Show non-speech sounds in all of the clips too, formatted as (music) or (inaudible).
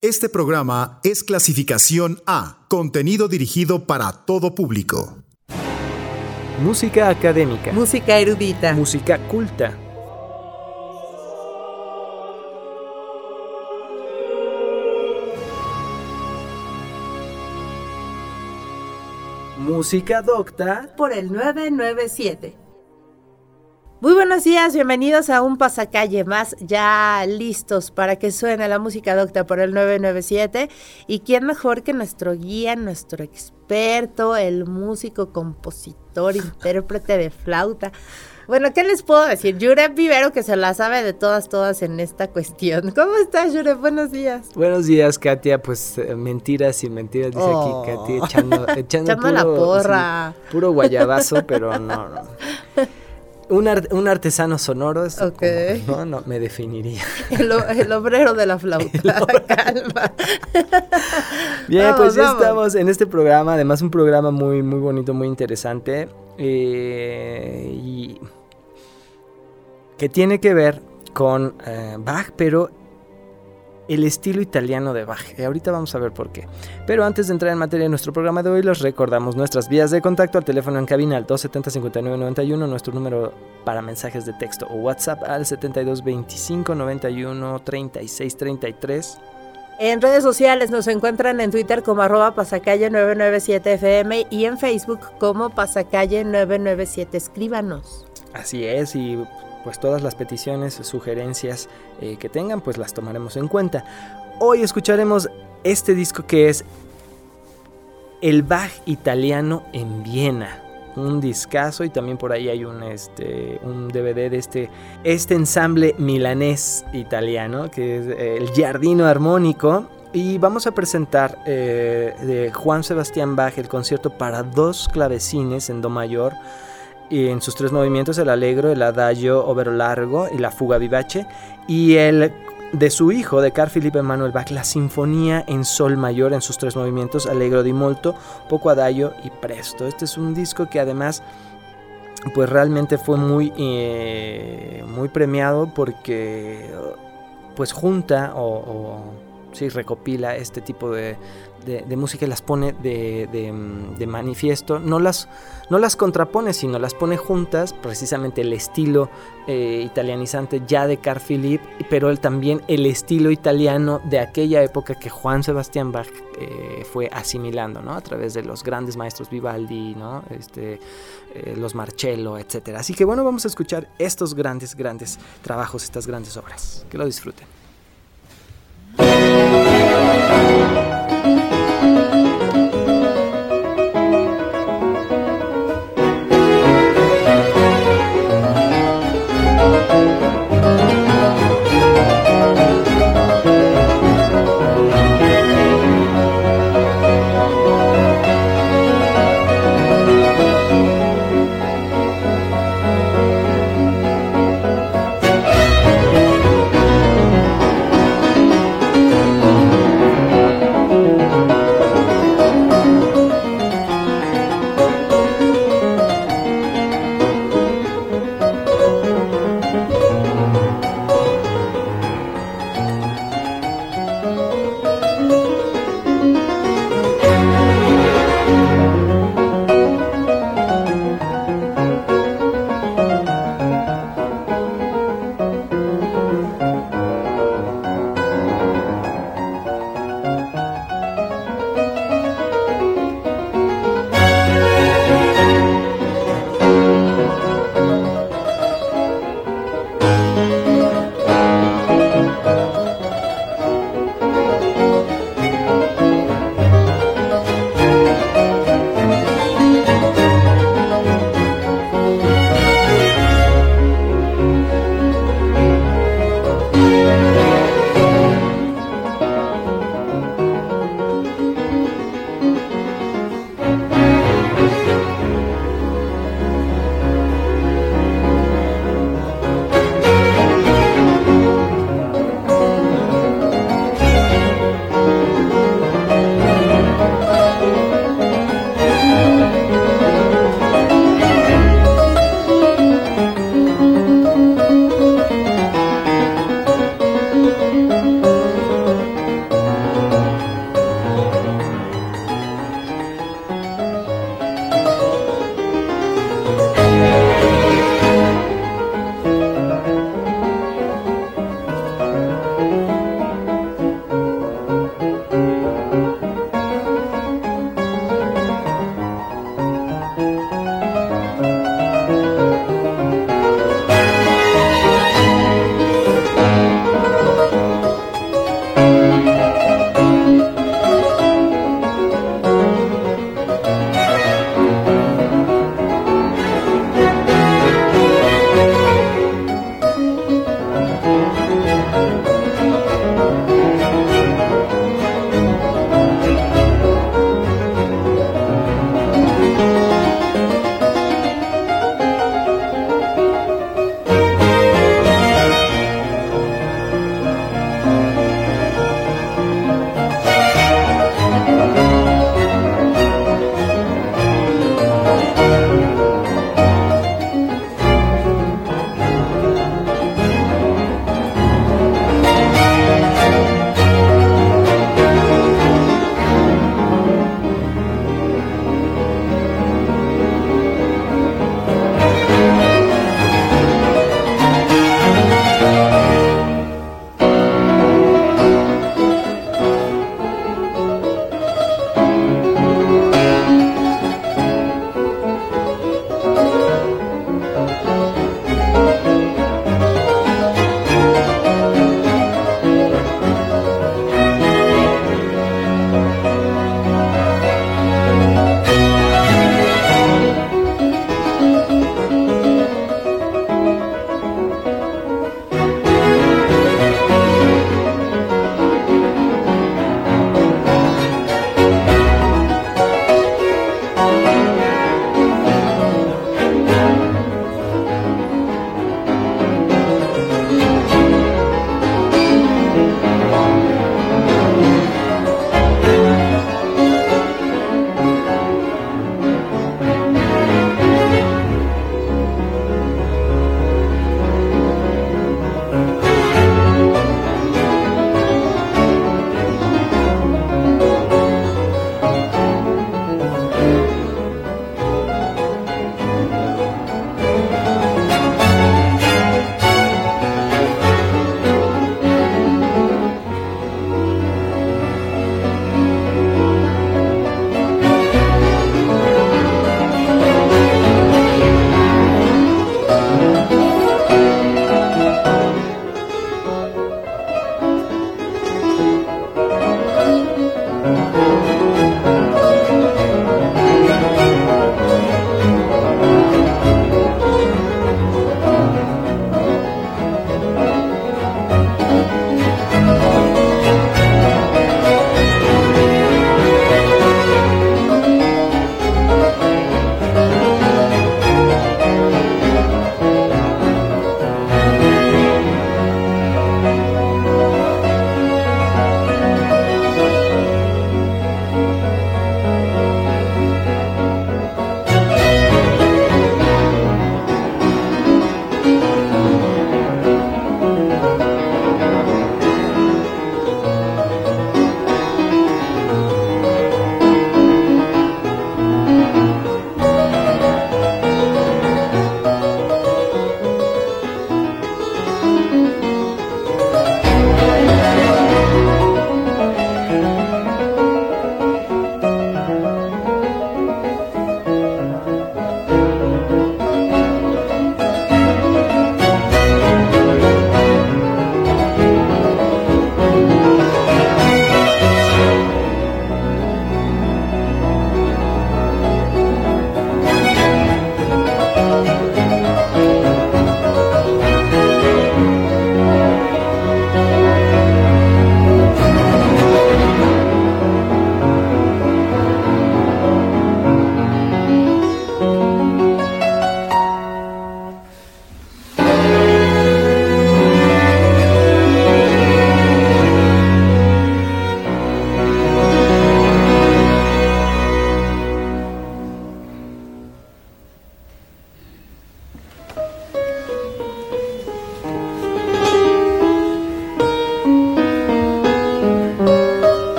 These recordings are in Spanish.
Este programa es clasificación A, contenido dirigido para todo público. Música académica. Música erudita. Música culta. Música docta. Por el 997. Muy buenos días, bienvenidos a un pasacalle más, ya listos para que suene la música docta por el 997. Y quién mejor que nuestro guía, nuestro experto, el músico, compositor, intérprete de flauta. Bueno, ¿qué les puedo decir? Yurep Vivero, que se la sabe de todas, todas en esta cuestión. (laughs) ¿Cómo estás, Yurep? Buenos días. Buenos días, Katia. Pues eh, mentiras y mentiras, dice aquí Oh. Katia, echando, echando, (laughs) Echando la porra. sí, puro guayabazo, pero no, no. (laughs) Un, ar- un artesano sonoro, es Ok. como- no, no, me definiría. (laughs) El, obrero de la (laughs) flauta. Calma. (laughs) Bien, Vamos, pues ya vamos. estamos en este programa, además un programa muy, muy bonito, muy interesante, eh, y que tiene que ver con eh, Bach, pero el estilo italiano de Bach. Y ahorita vamos a ver por qué. Pero antes de entrar en materia de nuestro programa de hoy, les recordamos nuestras vías de contacto al teléfono en cabina al 270-5991, nuestro número para mensajes de texto o WhatsApp al 72 25 91 36 33. En redes sociales nos encuentran en Twitter como arroba pasacalle 997fm y en Facebook como pasacalle 997. Escríbanos. Así es, y pues todas las peticiones, sugerencias eh, que tengan, pues las tomaremos en cuenta. Hoy escucharemos este disco que es El Bach italiano en Viena. Un discazo y también por ahí hay un, este, un DVD de este, este ensamble milanés italiano que es eh, el Giardino Armónico. Y vamos a presentar eh, de Juan Sebastián Bach el concierto para dos clavecines en Do mayor y en sus tres movimientos, el allegro, el adagio overo largo y la fuga vivace, y el de su hijo, de Carl Philipp Emanuel Bach, la sinfonía en sol mayor en sus tres movimientos, allegro di molto, poco adagio y presto. Este es un disco que además pues realmente fue muy, eh, muy premiado porque pues junta o, o sí, recopila este tipo de, de- música y las pone de, de, manifiesto, no las, no las contrapone, sino las pone juntas, precisamente el estilo eh, italianizante ya de Carl Philipp, pero él también el estilo italiano de aquella época que Juan Sebastián Bach eh, fue asimilando, ¿no? A través de los grandes maestros Vivaldi, ¿no? Este, eh, los Marcello, etcétera. Así que bueno, vamos a escuchar estos grandes, grandes trabajos, estas grandes obras. Que lo disfruten.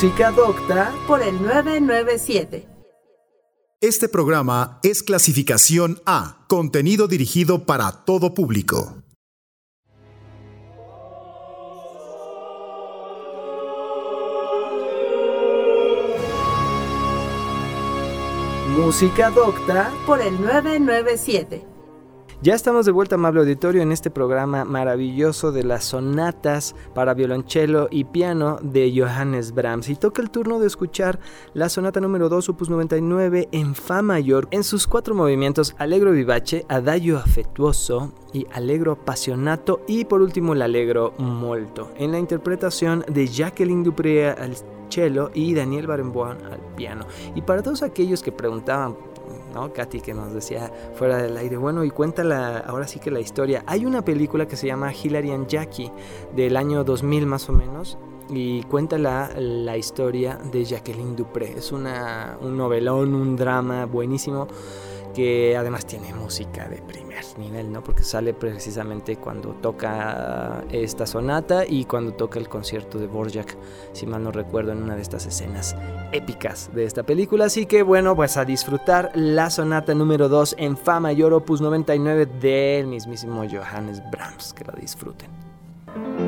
Música Docta por el 997. Este programa es clasificación A, contenido dirigido para todo público. Música Docta por el 997. Ya estamos de vuelta, amable auditorio, en este programa maravilloso de las sonatas para violonchelo y piano de Johannes Brahms. Y toca el turno de escuchar la sonata número 2, opus 99, en Fa mayor, en sus cuatro movimientos: Allegro vivace, Adagio afectuoso y Allegro appassionato, y por último el Allegro molto, en la interpretación de Jacqueline Dupré al cello y Daniel Barenboim al piano. Y para todos aquellos que preguntaban ¿no? Katy que nos decía fuera del aire, bueno, y cuenta la, ahora sí que la historia. Hay una película que se llama Hilary and Jackie del año 2000 más o menos y cuenta la, historia de Jacqueline Dupré. Es una, un novelón, un drama buenísimo que además tiene música de nivel, ¿no? Porque sale precisamente cuando toca esta sonata y cuando toca el concierto de Borjak, si mal no recuerdo, en una de estas escenas épicas de esta película. Así que bueno, pues a disfrutar la sonata número 2 en Fa mayor opus 99 del mismísimo Johannes Brahms. Que la disfruten.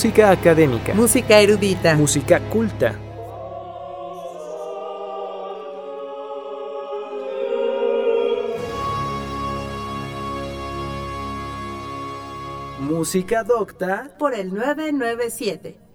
Música académica. Música erudita. Música culta. Música docta por el 997.